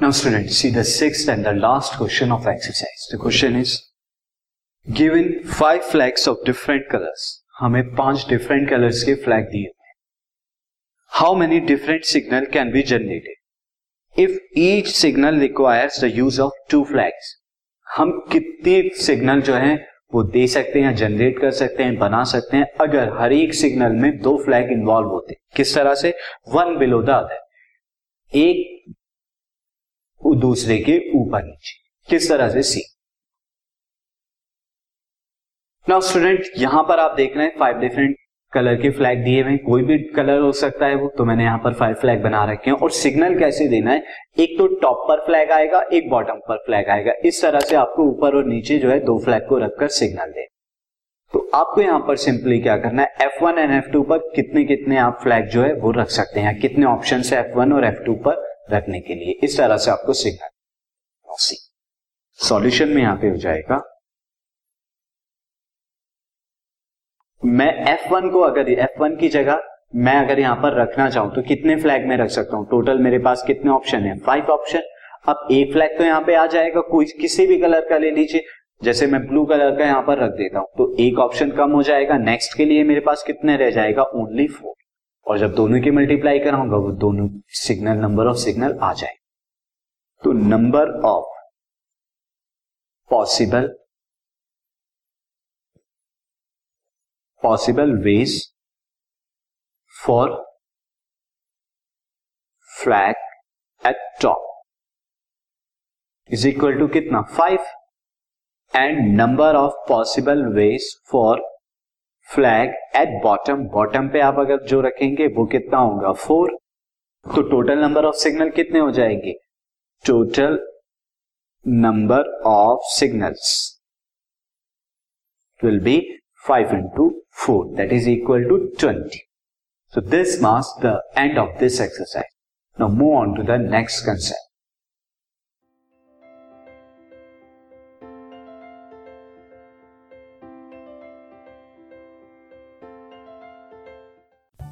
Now students, see the sixth and the last question of exercise. The question is given five flags of different colors. हमें पाँच different colours के flag दिए हुए how many different signal can be generated if each signal requires the use of two flags हम कितने signal जो है वो दे सकते हैं जनरेट कर सकते हैं बना सकते हैं अगर हर एक सिग्नल में दो फ्लैग इन्वॉल्व होते किस तरह से वन बिलो द अदर एक दूसरे के ऊपर नीचे। किस तरह से सी नाउ स्टूडेंट यहाँ पर आप देख रहे हैं फाइव डिफरेंट कलर के फ्लैग दिए हुए कोई भी कलर हो सकता है वो तो मैंने यहाँ पर फाइव फ्लैग बना रखे हैं। और सिग्नल कैसे देना है? एक तो टॉप पर फ्लैग आएगा, एक बॉटम पर फ्लैग आएगा। इस तरह से आपको ऊपर और नीचे जो है दो फ्लैग को रखकर सिग्नल दे तो आपको यहाँ पर सिंपली क्या करना है? F one and F two पर कितने कितने आप फ्लैग जो है वो रख सकते हैं? कितने ऑप्शन है एफ़ वन और एफ़ टू पर? रखने के लिए। इस तरह से आपको सिग्नल सी सॉल्यूशन में यहाँ पे हो जाएगा। मैं F1 को अगर F1 की जगह मैं अगर यहाँ पर रखना चाहूँ तो कितने फ्लैग में रख सकता हूँ? टोटल मेरे पास कितने ऑप्शन है? फाइव ऑप्शन अब एक फ्लैग तो यहाँ पे आ जाएगा, कोई किसी भी कलर का ले लीजिए। जैसे मैं ब्लू कलर का यहाँ पर रख देता हूँ तो एक ऑप्शन कम हो जाएगा। नेक्स्ट के लिए मेरे पास कितने रह जाएगा? ओनली फोर और जब दोनों की मल्टीप्लाई कराऊँगा, वो दोनों सिग्नल नंबर ऑफ़ सिग्नल आ जाए। तो number of possible possible ways for flag at top is equal to कितना? Five and number of possible ways for flag at bottom bottom पे आप अगर जो रखेंगे, वो कितना होगा? फोर तो टोटल नंबर ऑफ़ सिग्नल कितने हो जाएँगे? Total number of signals will be five into four that is equal to twenty so this marks the end of this exercise now move on to the next concept